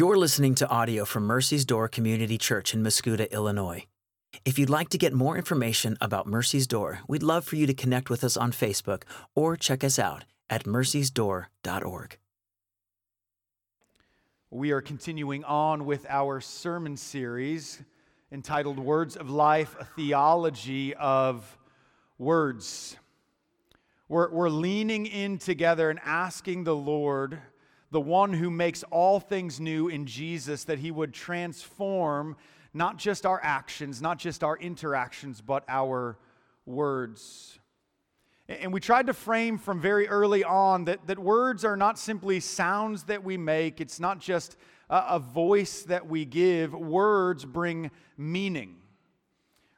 You're listening to audio from Mercy's Door Community Church in Mascoutah, Illinois. If you'd like to get more information about Mercy's Door, we'd love for you to connect with us on Facebook or check us out at mercysdoor.org. We are continuing on with our sermon series entitled Words of Life, a theology of words. We're, we're leaning in together and asking the Lord the one who makes all things new in Jesus, that he would transform not just our actions, not just our interactions, but our words. And we tried to frame from very early on that, that words are not simply sounds that we make, it's not just a, a voice that we give. Words bring meaning.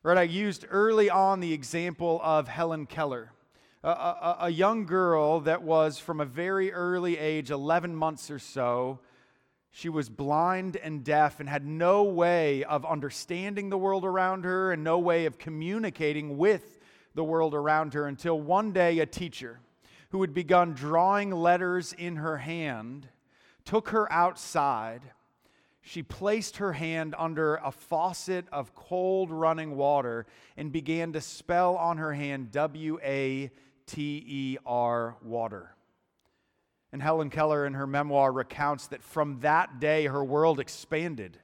Right? I used early on the example of Helen Keller a, a, a young girl that was from a very early age, 11 months or so, she was blind and deaf and had no way of understanding the world around her and no way of communicating with the world around her until one day a teacher who had begun drawing letters in her hand took her outside. She placed her hand under a faucet of cold running water and began to spell on her hand W A T E R water. And Helen Keller, in her memoir, recounts that from that day her world expanded.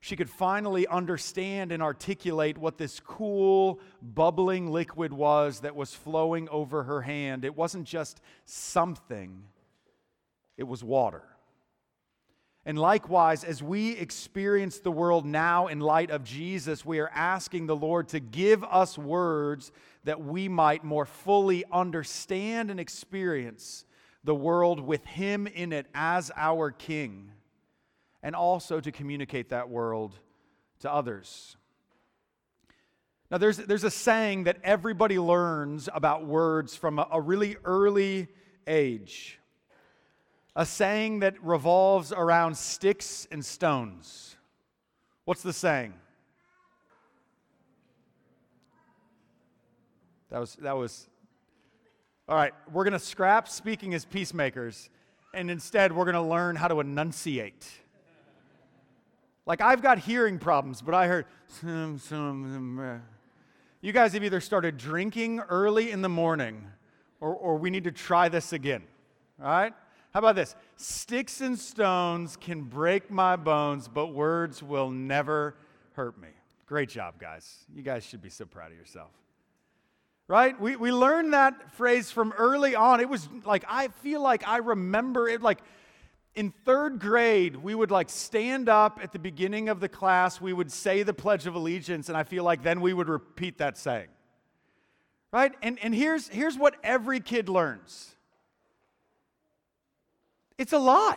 She could finally understand and articulate what this cool, bubbling liquid was that was flowing over her hand. It wasn't just something, it was water. And likewise, as we experience the world now in light of Jesus, we are asking the Lord to give us words that we might more fully understand and experience the world with Him in it as our King, and also to communicate that world to others. Now, there's, there's a saying that everybody learns about words from a, a really early age a saying that revolves around sticks and stones. What's the saying? That was, that was, all right, we're going to scrap speaking as peacemakers, and instead we're going to learn how to enunciate. Like, I've got hearing problems, but I heard, uh. you guys have either started drinking early in the morning, or, or we need to try this again, all right? How about this? Sticks and stones can break my bones, but words will never hurt me. Great job, guys. You guys should be so proud of yourself. Right? We, we learned that phrase from early on. It was like, I feel like I remember it. Like in third grade, we would like stand up at the beginning of the class, we would say the Pledge of Allegiance, and I feel like then we would repeat that saying. Right? And, and here's, here's what every kid learns it's a lie.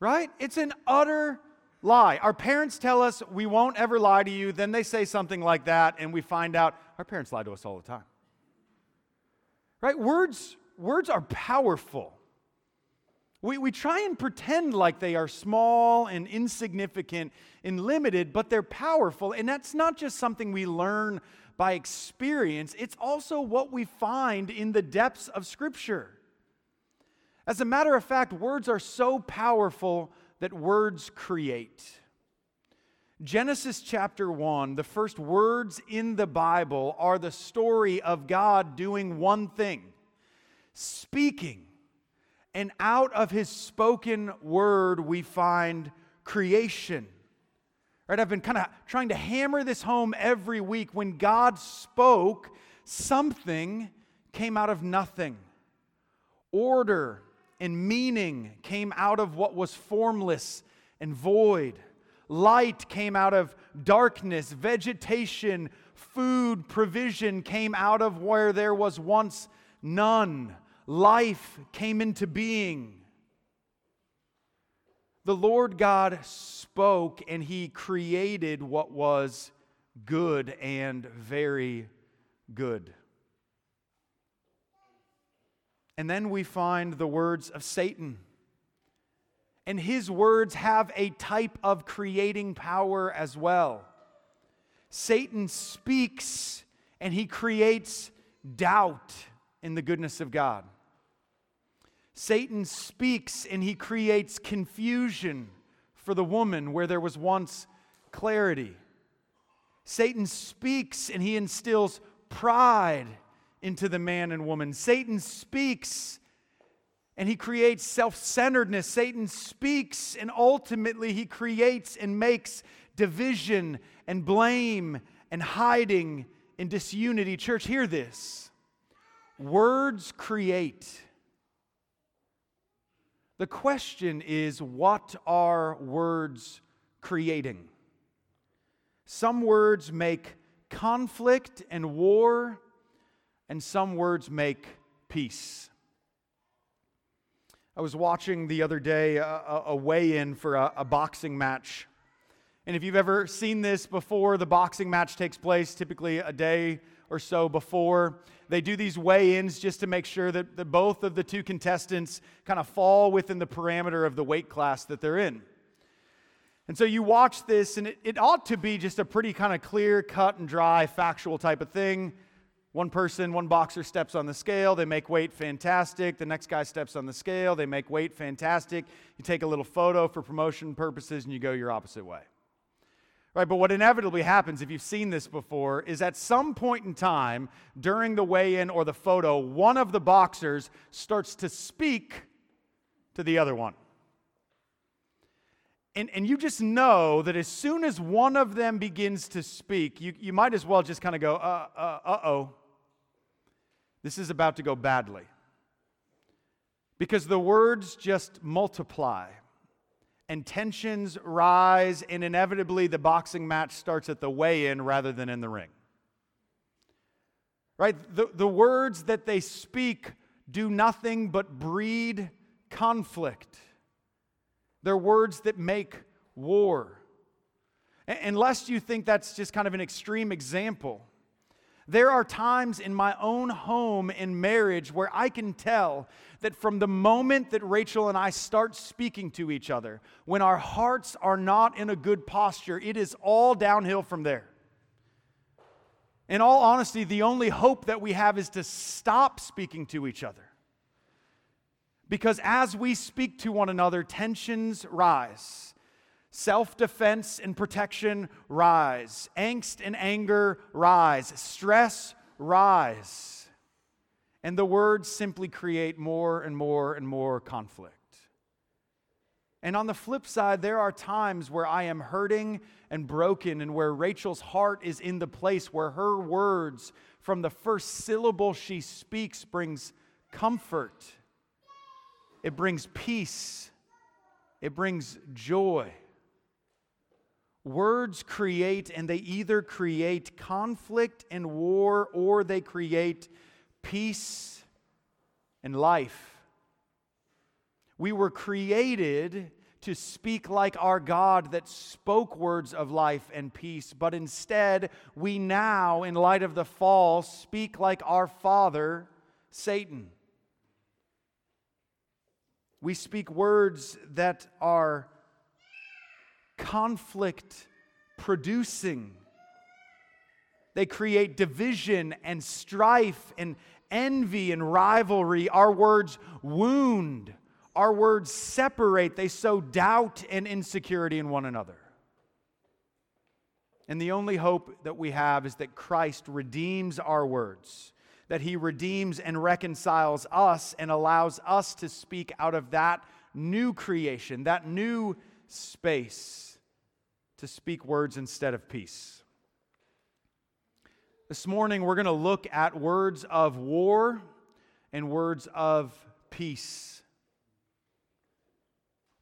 Right? It's an utter lie. Our parents tell us we won't ever lie to you, then they say something like that, and we find out our parents lie to us all the time. Right? Words, words are powerful. We, we try and pretend like they are small and insignificant and limited, but they're powerful. And that's not just something we learn by experience, it's also what we find in the depths of Scripture. As a matter of fact, words are so powerful that words create. Genesis chapter 1, the first words in the Bible are the story of God doing one thing speaking. And out of his spoken word, we find creation. Right? I've been kind of trying to hammer this home every week. When God spoke, something came out of nothing. Order and meaning came out of what was formless and void. Light came out of darkness. Vegetation, food, provision came out of where there was once none. Life came into being. The Lord God spoke and he created what was good and very good. And then we find the words of Satan. And his words have a type of creating power as well. Satan speaks and he creates doubt in the goodness of God. Satan speaks and he creates confusion for the woman where there was once clarity. Satan speaks and he instills pride into the man and woman. Satan speaks and he creates self centeredness. Satan speaks and ultimately he creates and makes division and blame and hiding and disunity. Church, hear this words create. The question is what are words creating? Some words make conflict and war, and some words make peace. I was watching the other day a, a weigh in for a, a boxing match. And if you've ever seen this before, the boxing match takes place typically a day or so before. They do these weigh ins just to make sure that, that both of the two contestants kind of fall within the parameter of the weight class that they're in. And so you watch this, and it, it ought to be just a pretty kind of clear, cut and dry, factual type of thing. One person, one boxer steps on the scale, they make weight fantastic. The next guy steps on the scale, they make weight fantastic. You take a little photo for promotion purposes, and you go your opposite way. Right, but what inevitably happens, if you've seen this before, is at some point in time during the weigh in or the photo, one of the boxers starts to speak to the other one. And, and you just know that as soon as one of them begins to speak, you, you might as well just kind of go, uh, uh, uh oh, this is about to go badly. Because the words just multiply and tensions rise, and inevitably the boxing match starts at the weigh in rather than in the ring. Right? The, the words that they speak do nothing but breed conflict. They're words that make war. Unless you think that's just kind of an extreme example, there are times in my own home in marriage where I can tell that from the moment that Rachel and I start speaking to each other, when our hearts are not in a good posture, it is all downhill from there. In all honesty, the only hope that we have is to stop speaking to each other. Because as we speak to one another, tensions rise. Self defense and protection rise. Angst and anger rise. Stress rise. And the words simply create more and more and more conflict. And on the flip side, there are times where I am hurting and broken, and where Rachel's heart is in the place where her words, from the first syllable she speaks, brings comfort it brings peace, it brings joy. Words create, and they either create conflict and war or they create peace and life. We were created to speak like our God that spoke words of life and peace, but instead, we now, in light of the fall, speak like our father, Satan. We speak words that are conflict producing. They create division and strife and envy and rivalry. Our words wound. Our words separate. They sow doubt and insecurity in one another. And the only hope that we have is that Christ redeems our words that he redeems and reconciles us and allows us to speak out of that new creation, that new space, to speak words instead of peace. This morning, we're going to look at words of war and words of peace.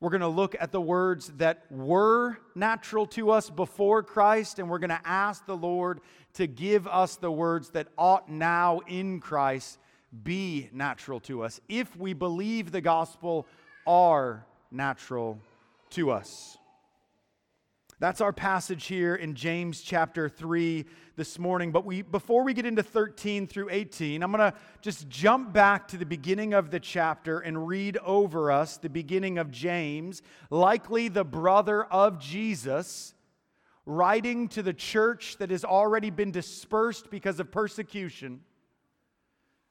We're going to look at the words that were natural to us before Christ, and we're going to ask the Lord to give us the words that ought now in Christ be natural to us, if we believe the gospel are natural to us. That's our passage here in James chapter 3 this morning. But we, before we get into 13 through 18, I'm going to just jump back to the beginning of the chapter and read over us the beginning of James, likely the brother of Jesus, writing to the church that has already been dispersed because of persecution.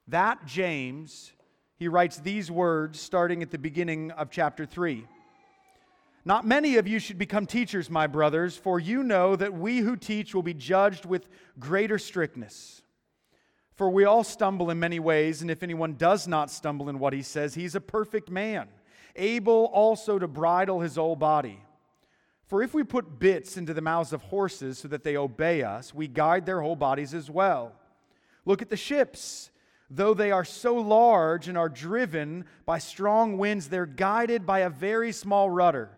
That James, he writes these words starting at the beginning of chapter 3. Not many of you should become teachers, my brothers, for you know that we who teach will be judged with greater strictness. For we all stumble in many ways, and if anyone does not stumble in what he says, he's a perfect man, able also to bridle his whole body. For if we put bits into the mouths of horses so that they obey us, we guide their whole bodies as well. Look at the ships. Though they are so large and are driven by strong winds, they're guided by a very small rudder,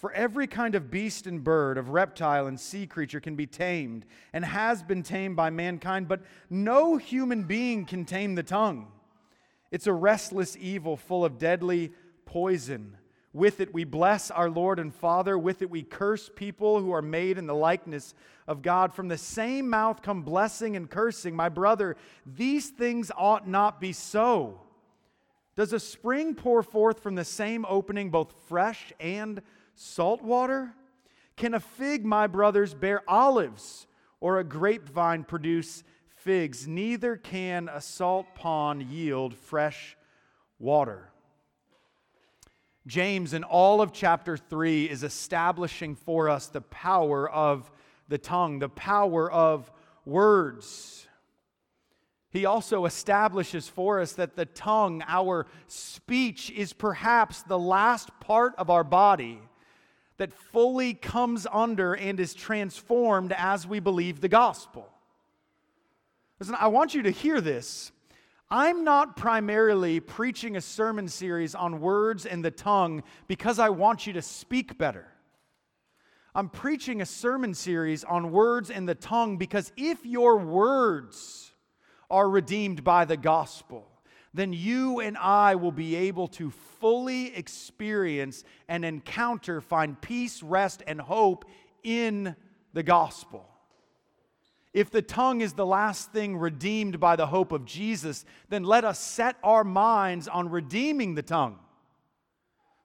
For every kind of beast and bird, of reptile and sea creature can be tamed and has been tamed by mankind, but no human being can tame the tongue. It's a restless evil full of deadly poison. With it we bless our Lord and Father. With it we curse people who are made in the likeness of God. From the same mouth come blessing and cursing. My brother, these things ought not be so. Does a spring pour forth from the same opening both fresh and salt water? Can a fig, my brothers, bear olives, or a grapevine produce figs, neither can a salt pond yield fresh water. James, in all of chapter 3, is establishing for us the power of the tongue, the power of words. He also establishes for us that the tongue, our speech, is perhaps the last part of our body that fully comes under and is transformed as we believe the gospel. Listen, I want you to hear this. I'm not primarily preaching a sermon series on words and the tongue because I want you to speak better. I'm preaching a sermon series on words and the tongue because if your words are redeemed by the gospel, then you and I will be able to fully experience and encounter, find peace, rest, and hope in the gospel. If the tongue is the last thing redeemed by the hope of Jesus, then let us set our minds on redeeming the tongue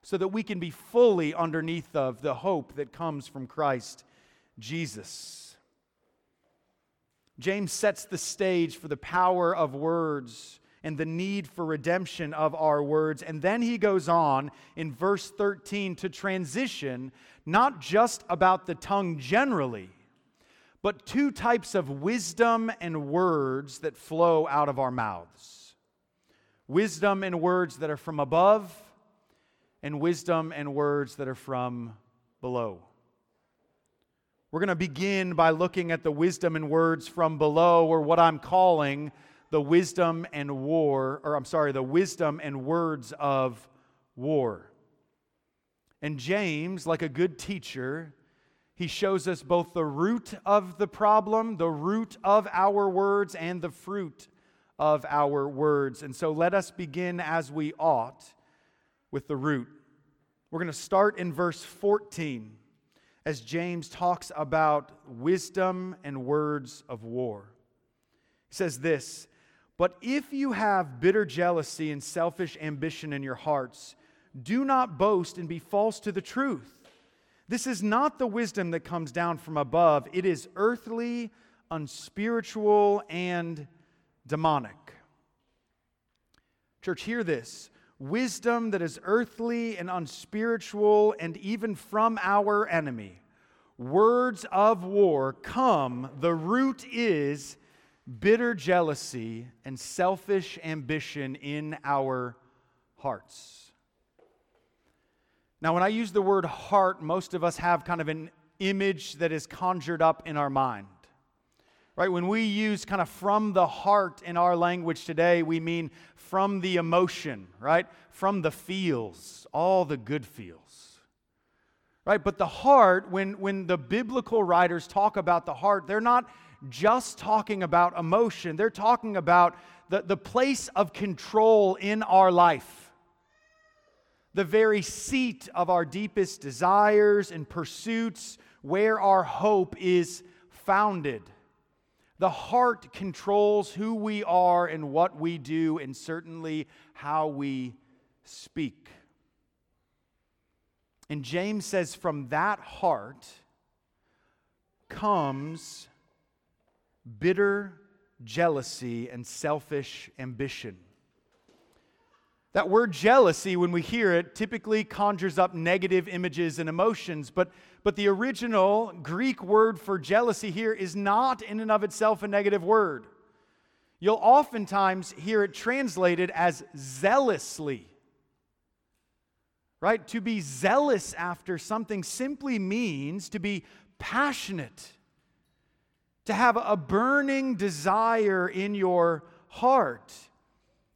so that we can be fully underneath of the hope that comes from Christ Jesus. James sets the stage for the power of words and the need for redemption of our words. And then he goes on in verse 13 to transition not just about the tongue generally but two types of wisdom and words that flow out of our mouths wisdom and words that are from above, and wisdom and words that are from below. We're going to begin by looking at the wisdom and words from below, or what I'm calling the wisdom and war, or I'm sorry, the wisdom and words of war. And James, like a good teacher, he shows us both the root of the problem, the root of our words, and the fruit of our words. And so let us begin as we ought with the root. We're going to start in verse 14 as James talks about wisdom and words of war. He says this But if you have bitter jealousy and selfish ambition in your hearts, do not boast and be false to the truth. This is not the wisdom that comes down from above, it is earthly, unspiritual, and demonic. Church, hear this. Wisdom that is earthly and unspiritual, and even from our enemy. Words of war come, the root is bitter jealousy and selfish ambition in our hearts. Now, when I use the word heart, most of us have kind of an image that is conjured up in our mind. Right? When we use kind of from the heart in our language today, we mean from the emotion, right? From the feels, all the good feels. Right? But the heart, when, when the biblical writers talk about the heart, they're not just talking about emotion, they're talking about the, the place of control in our life the very seat of our deepest desires and pursuits, where our hope is founded. The heart controls who we are and what we do, and certainly how we speak. And James says, from that heart comes bitter jealousy and selfish ambition. That word jealousy, when we hear it, typically conjures up negative images and emotions, but, but the original Greek word for jealousy here is not in and of itself a negative word. You'll oftentimes hear it translated as zealously. Right? To be zealous after something simply means to be passionate, to have a burning desire in your heart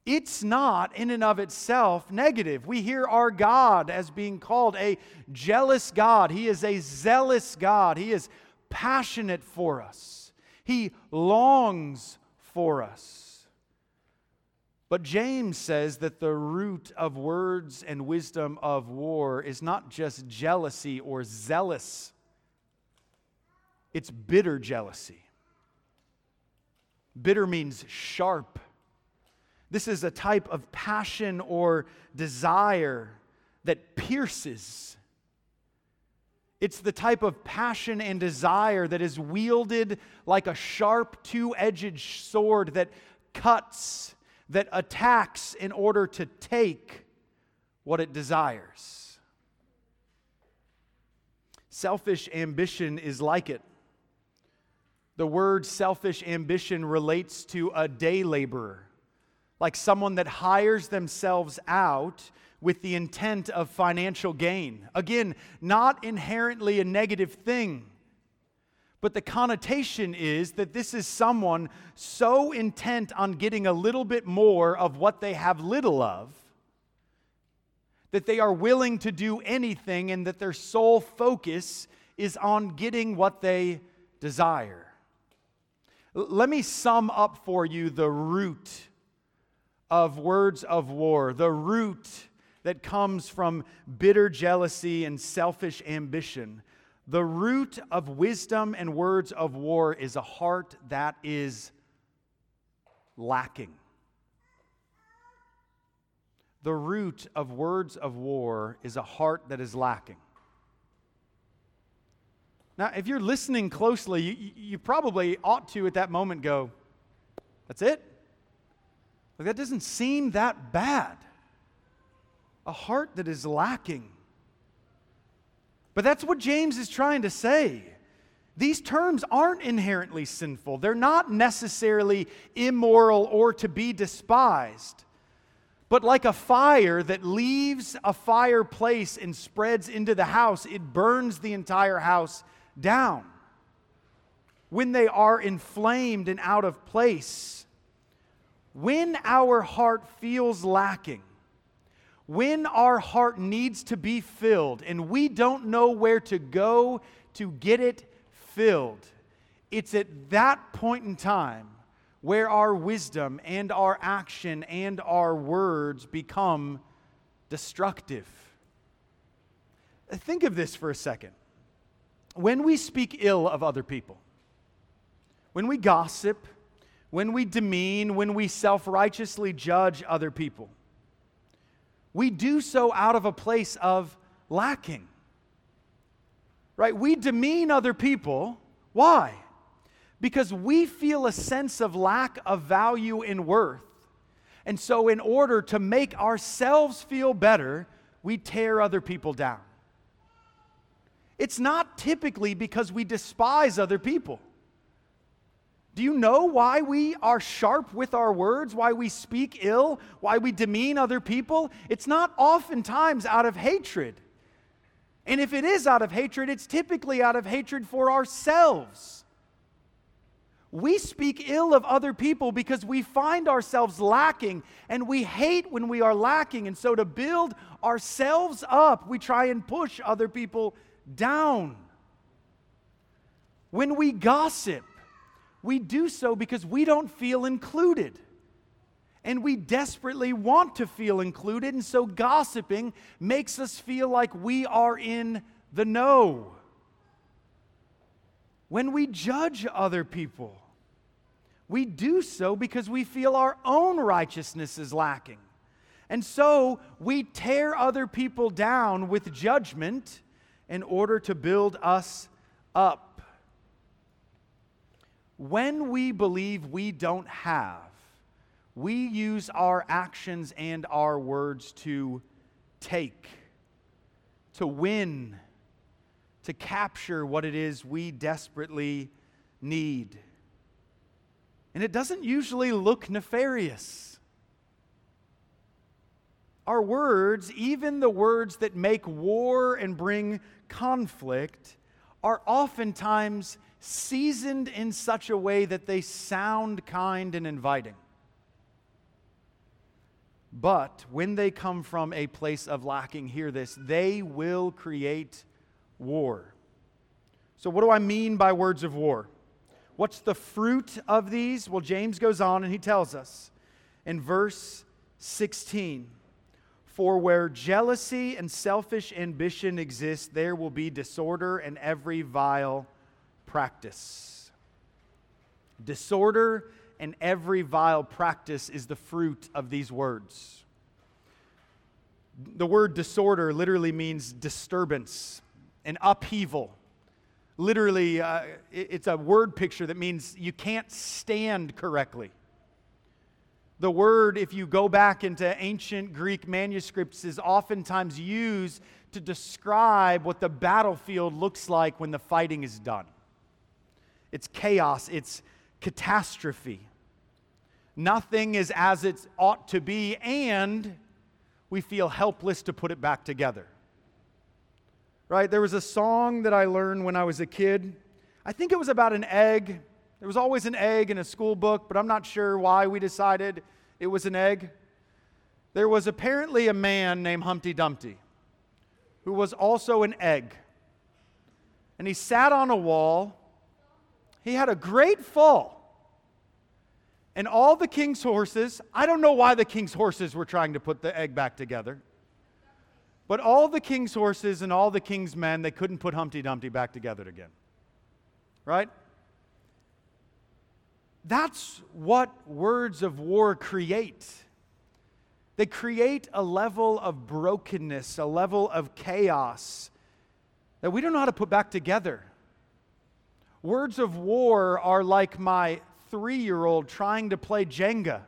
it's not in and of itself negative. We hear our God as being called a jealous God. He is a zealous God. He is passionate for us, He longs for us. But James says that the root of words and wisdom of war is not just jealousy or zealous, it's bitter jealousy. Bitter means sharp this is a type of passion or desire that pierces. It's the type of passion and desire that is wielded like a sharp, two edged sword that cuts, that attacks in order to take what it desires. Selfish ambition is like it. The word selfish ambition relates to a day laborer like someone that hires themselves out with the intent of financial gain. Again, not inherently a negative thing, but the connotation is that this is someone so intent on getting a little bit more of what they have little of that they are willing to do anything and that their sole focus is on getting what they desire. Let me sum up for you the root of words of war, the root that comes from bitter jealousy and selfish ambition. The root of wisdom and words of war is a heart that is lacking. The root of words of war is a heart that is lacking. Now, if you're listening closely, you, you probably ought to at that moment go, That's it? Like, that doesn't seem that bad. A heart that is lacking. But that's what James is trying to say. These terms aren't inherently sinful, they're not necessarily immoral or to be despised. But like a fire that leaves a fireplace and spreads into the house, it burns the entire house down. When they are inflamed and out of place, when our heart feels lacking, when our heart needs to be filled and we don't know where to go to get it filled, it's at that point in time where our wisdom and our action and our words become destructive. Think of this for a second. When we speak ill of other people, when we gossip, when we demean, when we self righteously judge other people. We do so out of a place of lacking. Right? We demean other people. Why? Because we feel a sense of lack of value and worth. And so, in order to make ourselves feel better, we tear other people down. It's not typically because we despise other people. Do you know why we are sharp with our words, why we speak ill, why we demean other people? It's not oftentimes out of hatred. And if it is out of hatred, it's typically out of hatred for ourselves. We speak ill of other people because we find ourselves lacking and we hate when we are lacking. And so, to build ourselves up, we try and push other people down. When we gossip, we do so because we don't feel included. And we desperately want to feel included, and so gossiping makes us feel like we are in the know. When we judge other people, we do so because we feel our own righteousness is lacking. And so we tear other people down with judgment in order to build us up. When we believe we don't have, we use our actions and our words to take, to win, to capture what it is we desperately need. And it doesn't usually look nefarious. Our words, even the words that make war and bring conflict, are oftentimes seasoned in such a way that they sound kind and inviting. But when they come from a place of lacking, hear this, they will create war. So, what do I mean by words of war? What's the fruit of these? Well, James goes on and he tells us in verse 16 For where jealousy and selfish ambition exist, there will be disorder and every vile practice. Disorder and every vile practice is the fruit of these words. The word disorder literally means disturbance, an upheaval. Literally, uh, it's a word picture that means you can't stand correctly. The word, if you go back into ancient Greek manuscripts, is oftentimes used to describe what the battlefield looks like when the fighting is done. It's chaos, it's catastrophe. Nothing is as it ought to be, and we feel helpless to put it back together. Right? There was a song that I learned when I was a kid. I think it was about an egg. There was always an egg in a school book, but I'm not sure why we decided it was an egg. There was apparently a man named Humpty Dumpty who was also an egg. And he sat on a wall. He had a great fall and all the king's horses, I don't know why the king's horses were trying to put the egg back together. But all the king's horses and all the king's men, they couldn't put Humpty Dumpty back together again. Right? That's what words of war create. They create a level of brokenness, a level of chaos that we don't know how to put back together. Words of war are like my three year old trying to play Jenga.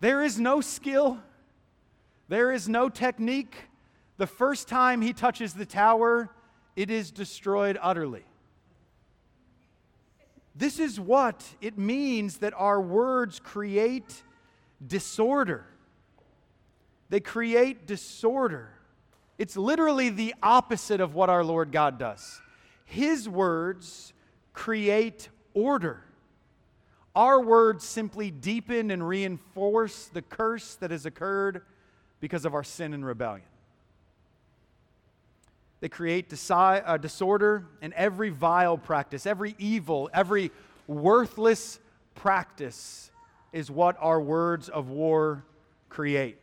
There is no skill, there is no technique. The first time he touches the tower, it is destroyed utterly. This is what it means that our words create disorder. They create disorder. It's literally the opposite of what our Lord God does. His words create order. Our words simply deepen and reinforce the curse that has occurred because of our sin and rebellion. They create uh, disorder and every vile practice, every evil, every worthless practice is what our words of war create.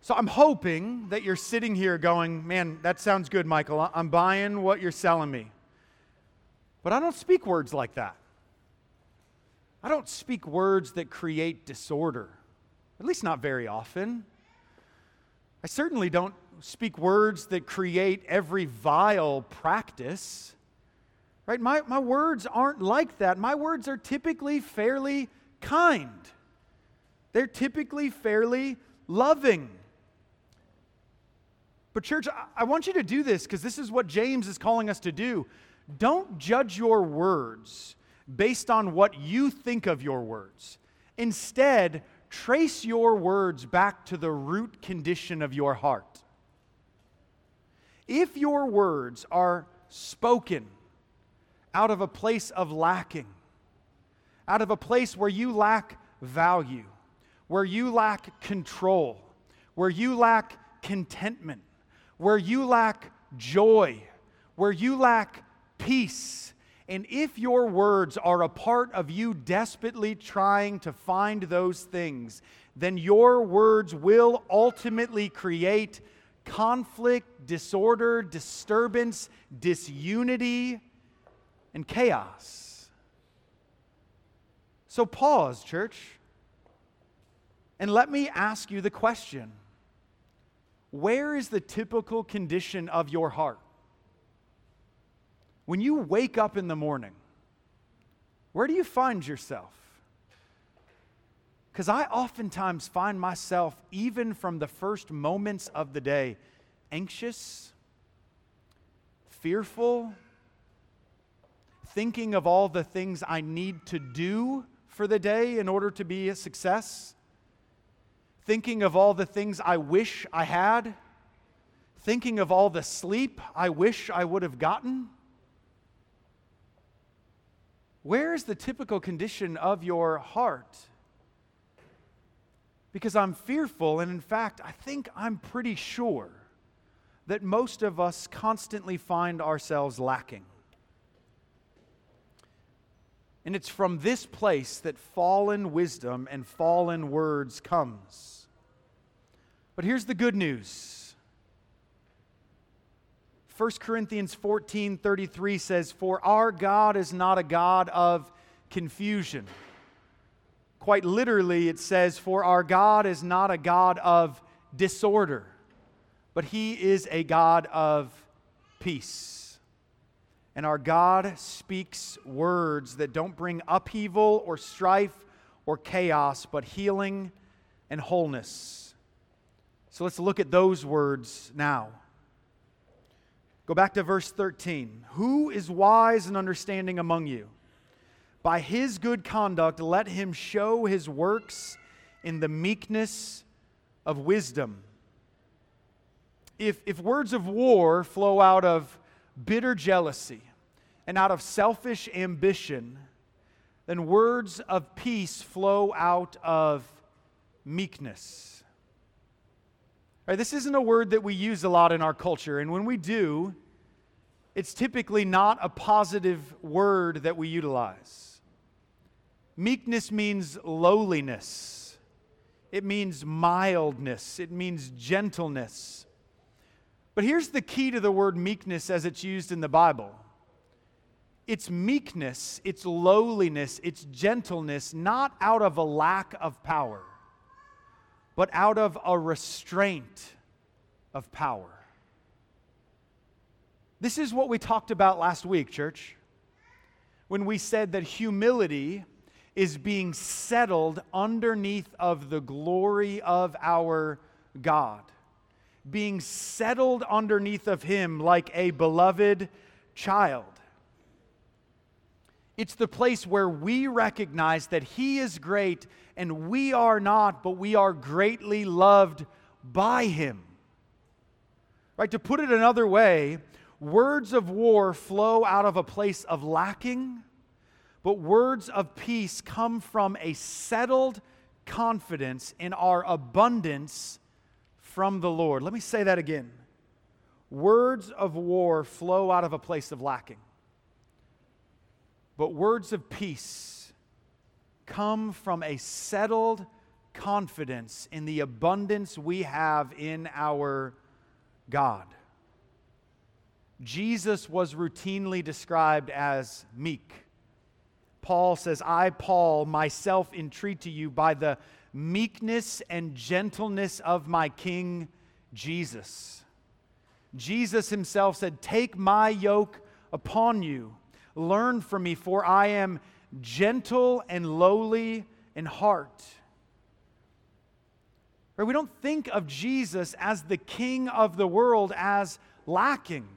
So I'm hoping that you're sitting here going, man, that sounds good, Michael. I'm buying what you're selling me. But I don't speak words like that. I don't speak words that create disorder, at least not very often. I certainly don't speak words that create every vile practice. Right? My, my words aren't like that. My words are typically fairly kind, they're typically fairly loving. But, church, I, I want you to do this because this is what James is calling us to do. Don't judge your words based on what you think of your words. Instead, trace your words back to the root condition of your heart. If your words are spoken out of a place of lacking, out of a place where you lack value, where you lack control, where you lack contentment, where you lack joy, where you lack peace, And if your words are a part of you desperately trying to find those things, then your words will ultimately create conflict, disorder, disturbance, disunity, and chaos. So pause, church, and let me ask you the question Where is the typical condition of your heart? When you wake up in the morning, where do you find yourself? Because I oftentimes find myself, even from the first moments of the day, anxious, fearful, thinking of all the things I need to do for the day in order to be a success, thinking of all the things I wish I had, thinking of all the sleep I wish I would have gotten. Where is the typical condition of your heart? Because I'm fearful, and in fact, I think I'm pretty sure that most of us constantly find ourselves lacking. And it's from this place that fallen wisdom and fallen words comes. But here's the good news. 1 Corinthians 14 33 says, For our God is not a God of confusion. Quite literally, it says, For our God is not a God of disorder, but He is a God of peace. And our God speaks words that don't bring upheaval or strife or chaos, but healing and wholeness. So let's look at those words now. Go back to verse 13. Who is wise and understanding among you? By his good conduct, let him show his works in the meekness of wisdom. If, if words of war flow out of bitter jealousy, and out of selfish ambition, then words of peace flow out of meekness. Right, this isn't a word that we use a lot in our culture, and when we do, it's typically not a positive word that we utilize. Meekness means lowliness, it means mildness, it means gentleness. But here's the key to the word meekness as it's used in the Bible it's meekness, it's lowliness, it's gentleness, not out of a lack of power, but out of a restraint of power. This is what we talked about last week, church, when we said that humility is being settled underneath of the glory of our God, being settled underneath of Him like a beloved child. It's the place where we recognize that He is great and we are not, but we are greatly loved by Him. Right? To put it another way, words of war flow out of a place of lacking, but words of peace come from a settled confidence in our abundance from the Lord. Let me say that again. Words of war flow out of a place of lacking but words of peace come from a settled confidence in the abundance we have in our God. Jesus was routinely described as meek. Paul says, I, Paul, myself entreat to you by the meekness and gentleness of my King Jesus. Jesus himself said, Take my yoke upon you Learn from me, for I am gentle and lowly in heart. Right? We don't think of Jesus as the king of the world as lacking.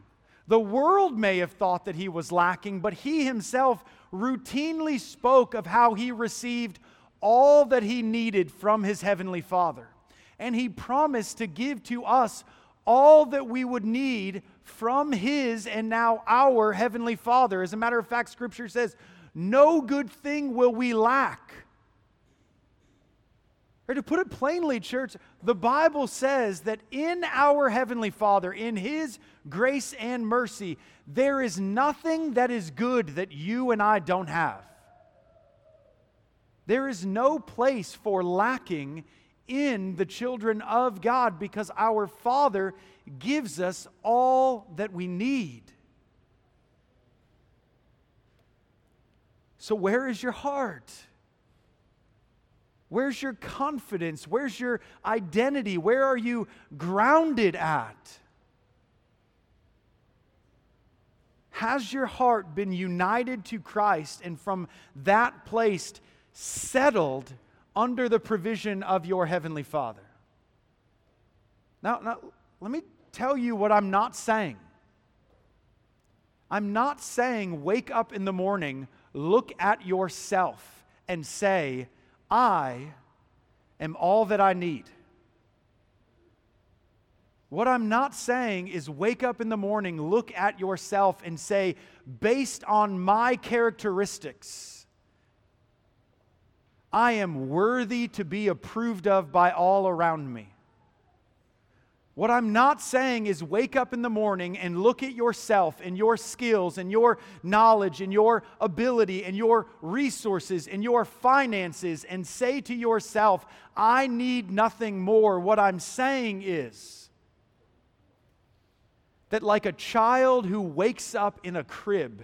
The world may have thought that he was lacking, but he himself routinely spoke of how he received all that he needed from his heavenly Father. And he promised to give to us all that we would need from his and now our heavenly Father. As a matter of fact, Scripture says, No good thing will we lack. Or to put it plainly, church, the Bible says that in our Heavenly Father, in His grace and mercy, there is nothing that is good that you and I don't have. There is no place for lacking in the children of God because our Father gives us all that we need. So, where is your heart? Where's your confidence? Where's your identity? Where are you grounded at? Has your heart been united to Christ and from that place settled under the provision of your Heavenly Father? Now, now let me tell you what I'm not saying. I'm not saying wake up in the morning, look at yourself, and say, I am all that I need. What I'm not saying is wake up in the morning, look at yourself, and say, based on my characteristics, I am worthy to be approved of by all around me. What I'm not saying is wake up in the morning and look at yourself and your skills and your knowledge and your ability and your resources and your finances and say to yourself, I need nothing more. What I'm saying is that, like a child who wakes up in a crib,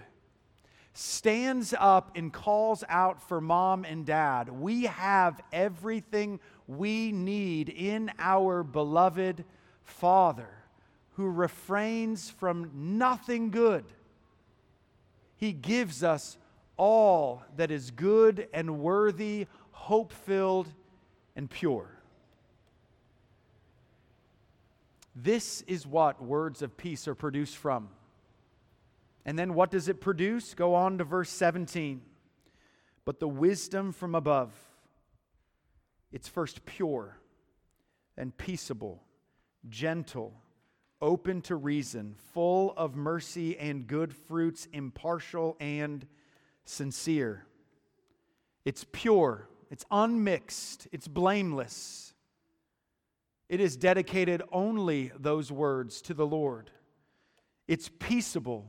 stands up and calls out for mom and dad, we have everything we need in our beloved Father who refrains from nothing good. He gives us all that is good and worthy, hope filled, and pure. This is what words of peace are produced from. And then what does it produce? Go on to verse 17. But the wisdom from above, it's first pure and peaceable gentle, open to reason, full of mercy and good fruits, impartial and sincere. It's pure, it's unmixed, it's blameless. It is dedicated only, those words, to the Lord. It's peaceable.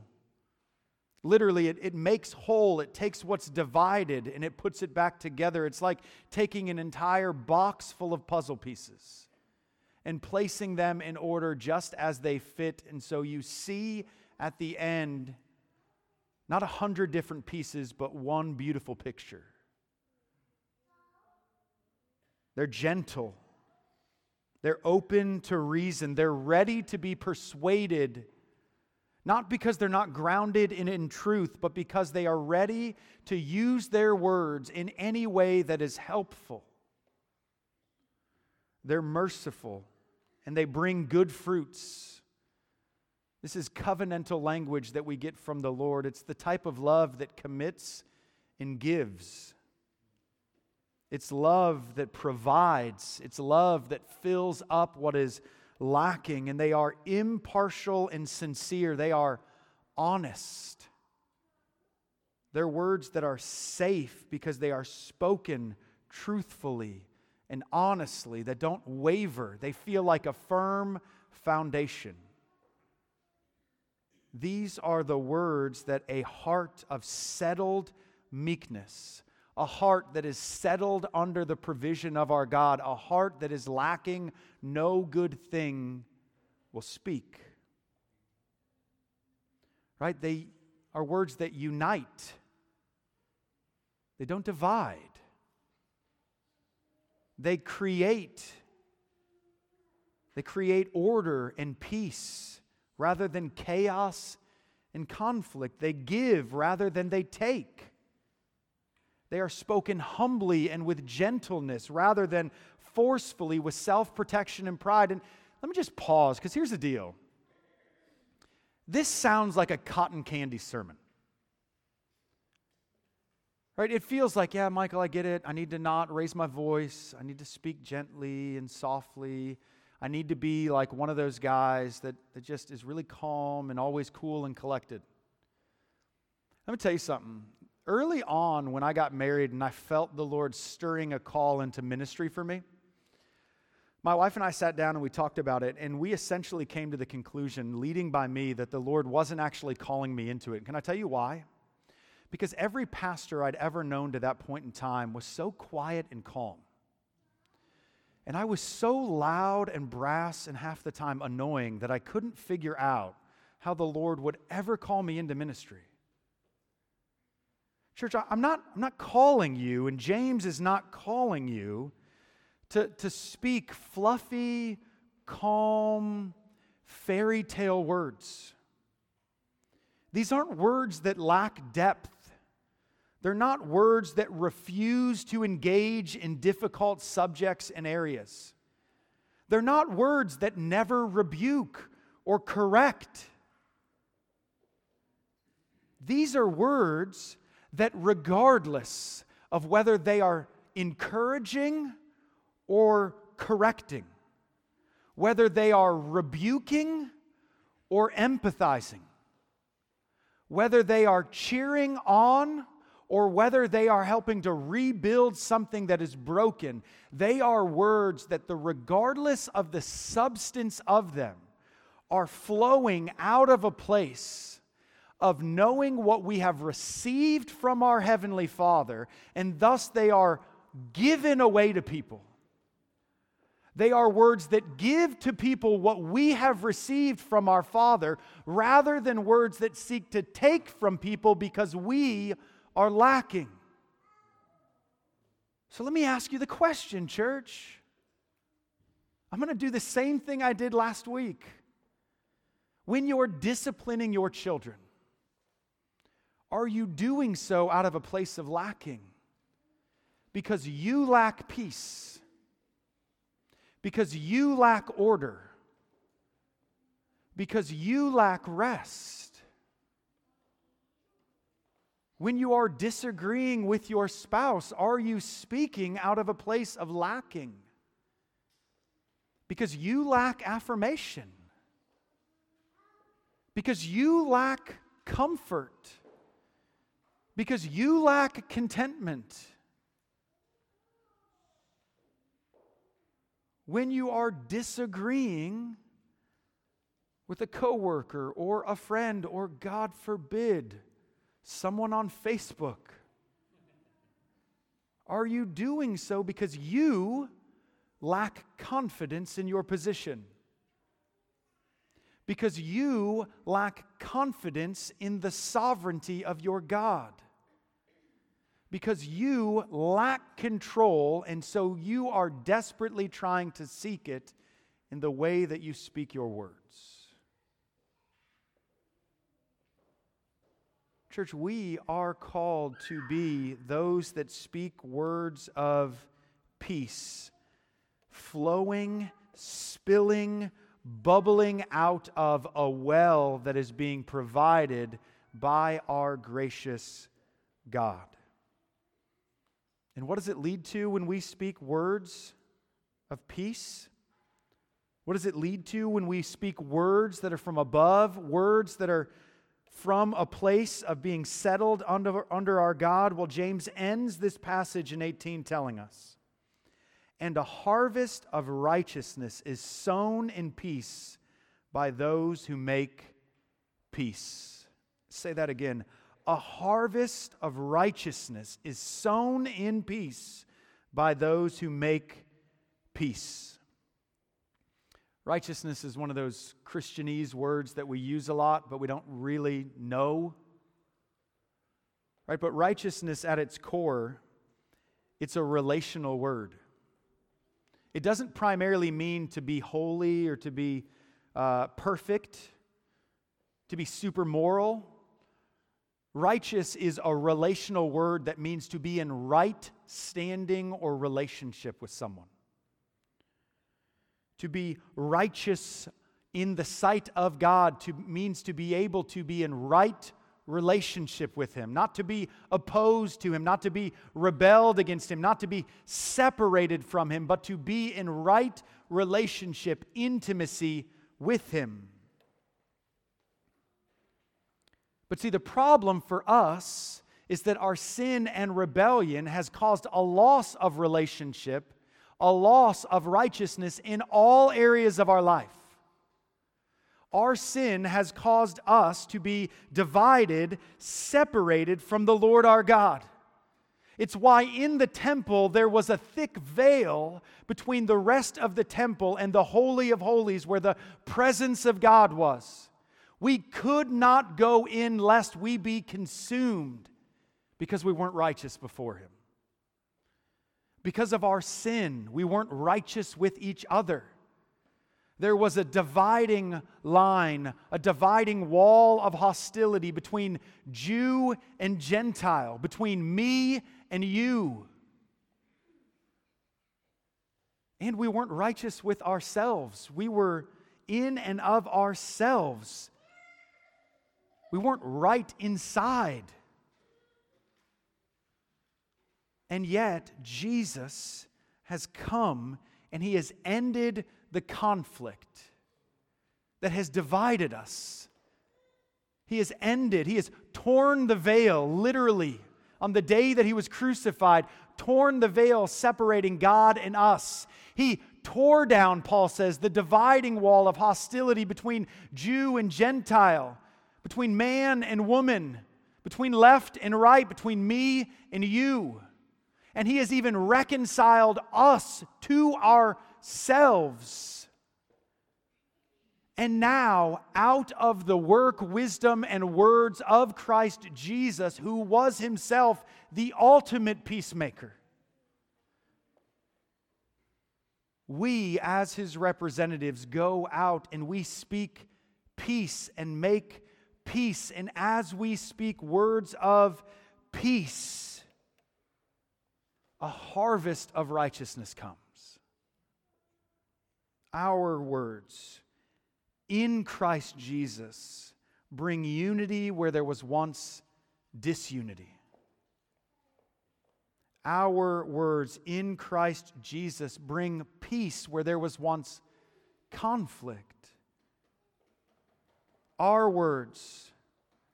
Literally, it, it makes whole. It takes what's divided and it puts it back together. It's like taking an entire box full of puzzle pieces and placing them in order just as they fit. And so you see at the end not a hundred different pieces, but one beautiful picture. They're gentle. They're open to reason. They're ready to be persuaded, not because they're not grounded in, in truth, but because they are ready to use their words in any way that is helpful. They're merciful and they bring good fruits. This is covenantal language that we get from the Lord. It's the type of love that commits and gives. It's love that provides. It's love that fills up what is lacking. And they are impartial and sincere. They are honest. They're words that are safe because they are spoken truthfully and honestly, that don't waver. They feel like a firm foundation. These are the words that a heart of settled meekness, a heart that is settled under the provision of our God, a heart that is lacking no good thing will speak. Right? They are words that unite, they don't divide. They create. They create order and peace rather than chaos and conflict. They give rather than they take. They are spoken humbly and with gentleness rather than forcefully with self protection and pride. And let me just pause because here's the deal this sounds like a cotton candy sermon. Right? It feels like, yeah, Michael, I get it. I need to not raise my voice. I need to speak gently and softly. I need to be like one of those guys that, that just is really calm and always cool and collected. Let me tell you something. Early on, when I got married and I felt the Lord stirring a call into ministry for me, My wife and I sat down and we talked about it, and we essentially came to the conclusion, leading by me, that the Lord wasn't actually calling me into it. Can I tell you why? Because every pastor I'd ever known to that point in time was so quiet and calm. And I was so loud and brass and half the time annoying that I couldn't figure out how the Lord would ever call me into ministry. Church, I'm not, I'm not calling you, and James is not calling you to, to speak fluffy, calm, fairy tale words. These aren't words that lack depth. They're not words that refuse to engage in difficult subjects and areas. They're not words that never rebuke or correct. These are words that, regardless of whether they are encouraging or correcting, whether they are rebuking or empathizing, whether they are cheering on or whether they are helping to rebuild something that is broken, they are words that, the regardless of the substance of them, are flowing out of a place of knowing what we have received from our Heavenly Father, and thus they are given away to people. They are words that give to people what we have received from our Father rather than words that seek to take from people because we are lacking. So let me ask you the question, church. I'm going to do the same thing I did last week. When you're disciplining your children, are you doing so out of a place of lacking? Because you lack peace because you lack order, because you lack rest. When you are disagreeing with your spouse, are you speaking out of a place of lacking? Because you lack affirmation, because you lack comfort, because you lack contentment. When you are disagreeing with a coworker or a friend or God forbid someone on Facebook? Are you doing so because you lack confidence in your position? Because you lack confidence in the sovereignty of your God? because you lack control, and so you are desperately trying to seek it in the way that you speak your words. Church, we are called to be those that speak words of peace, flowing, spilling, bubbling out of a well that is being provided by our gracious God. And what does it lead to when we speak words of peace? What does it lead to when we speak words that are from above, words that are from a place of being settled under, under our God? Well, James ends this passage in 18 telling us, and a harvest of righteousness is sown in peace by those who make peace. Say that again a harvest of righteousness is sown in peace by those who make peace. Righteousness is one of those Christianese words that we use a lot, but we don't really know. Right? But righteousness at its core, it's a relational word. It doesn't primarily mean to be holy or to be uh, perfect, to be super moral. Righteous is a relational word that means to be in right standing or relationship with someone. To be righteous in the sight of God to, means to be able to be in right relationship with Him, not to be opposed to Him, not to be rebelled against Him, not to be separated from Him, but to be in right relationship, intimacy with Him. But see, the problem for us is that our sin and rebellion has caused a loss of relationship, a loss of righteousness in all areas of our life. Our sin has caused us to be divided, separated from the Lord our God. It's why in the temple there was a thick veil between the rest of the temple and the Holy of Holies, where the presence of God was. We could not go in lest we be consumed because we weren't righteous before Him. Because of our sin, we weren't righteous with each other. There was a dividing line, a dividing wall of hostility between Jew and Gentile, between me and you. And we weren't righteous with ourselves. We were in and of ourselves. We weren't right inside. And yet, Jesus has come and he has ended the conflict that has divided us. He has ended, he has torn the veil, literally, on the day that he was crucified, torn the veil separating God and us. He tore down, Paul says, the dividing wall of hostility between Jew and Gentile, between man and woman, between left and right, between me and you. And he has even reconciled us to ourselves. And now, out of the work, wisdom, and words of Christ Jesus, who was himself the ultimate peacemaker, we, as his representatives, go out and we speak peace and make peace. And as we speak words of peace, a harvest of righteousness comes. Our words in Christ Jesus bring unity where there was once disunity. Our words in Christ Jesus bring peace where there was once conflict. Our words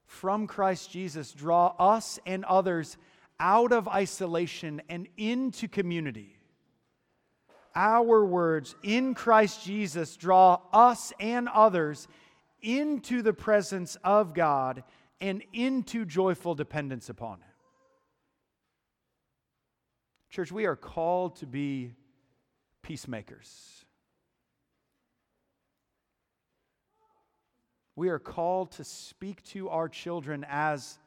from Christ Jesus draw us and others out of isolation and into community. Our words in Christ Jesus draw us and others into the presence of God and into joyful dependence upon Him. Church, we are called to be peacemakers. We are called to speak to our children as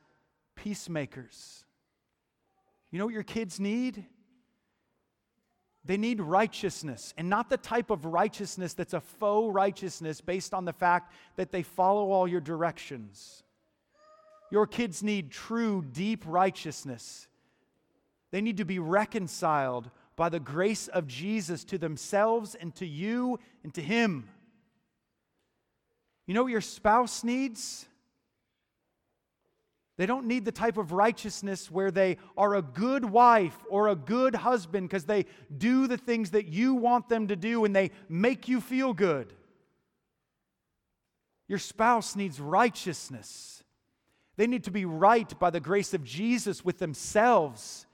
peacemakers. You know what your kids need? They need righteousness, and not the type of righteousness that's a faux righteousness based on the fact that they follow all your directions. Your kids need true, deep righteousness. They need to be reconciled by the grace of Jesus to themselves and to you and to Him. You know what your spouse needs? They don't need the type of righteousness where they are a good wife or a good husband because they do the things that you want them to do and they make you feel good. Your spouse needs righteousness. They need to be right by the grace of Jesus with themselves.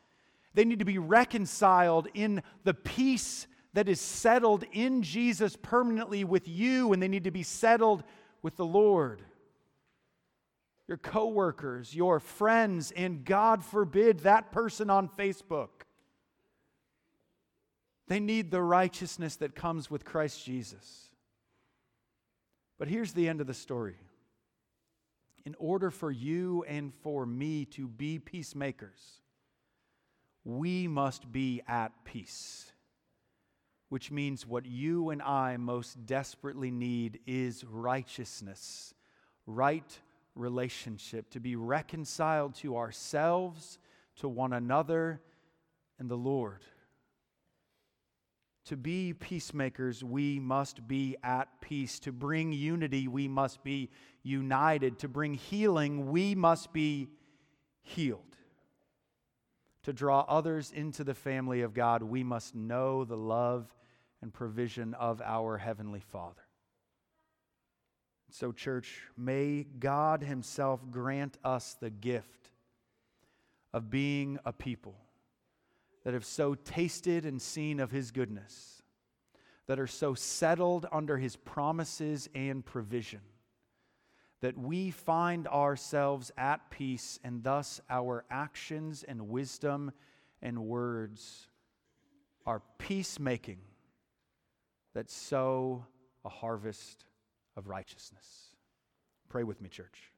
They need to be reconciled in the peace that is settled in Jesus permanently with you, and they need to be settled with the Lord your coworkers, your friends, and God forbid that person on Facebook. They need the righteousness that comes with Christ Jesus. But here's the end of the story. In order for you and for me to be peacemakers, we must be at peace, which means what you and I most desperately need is righteousness, right relationship, to be reconciled to ourselves, to one another, and the Lord. To be peacemakers, we must be at peace. To bring unity, we must be united. To bring healing, we must be healed. To draw others into the family of God, we must know the love and provision of our Heavenly Father. So, church, may God Himself grant us the gift of being a people that have so tasted and seen of his goodness, that are so settled under his promises and provision, that we find ourselves at peace and thus our actions and wisdom and words are peacemaking that sow a harvest of righteousness. Pray with me, church.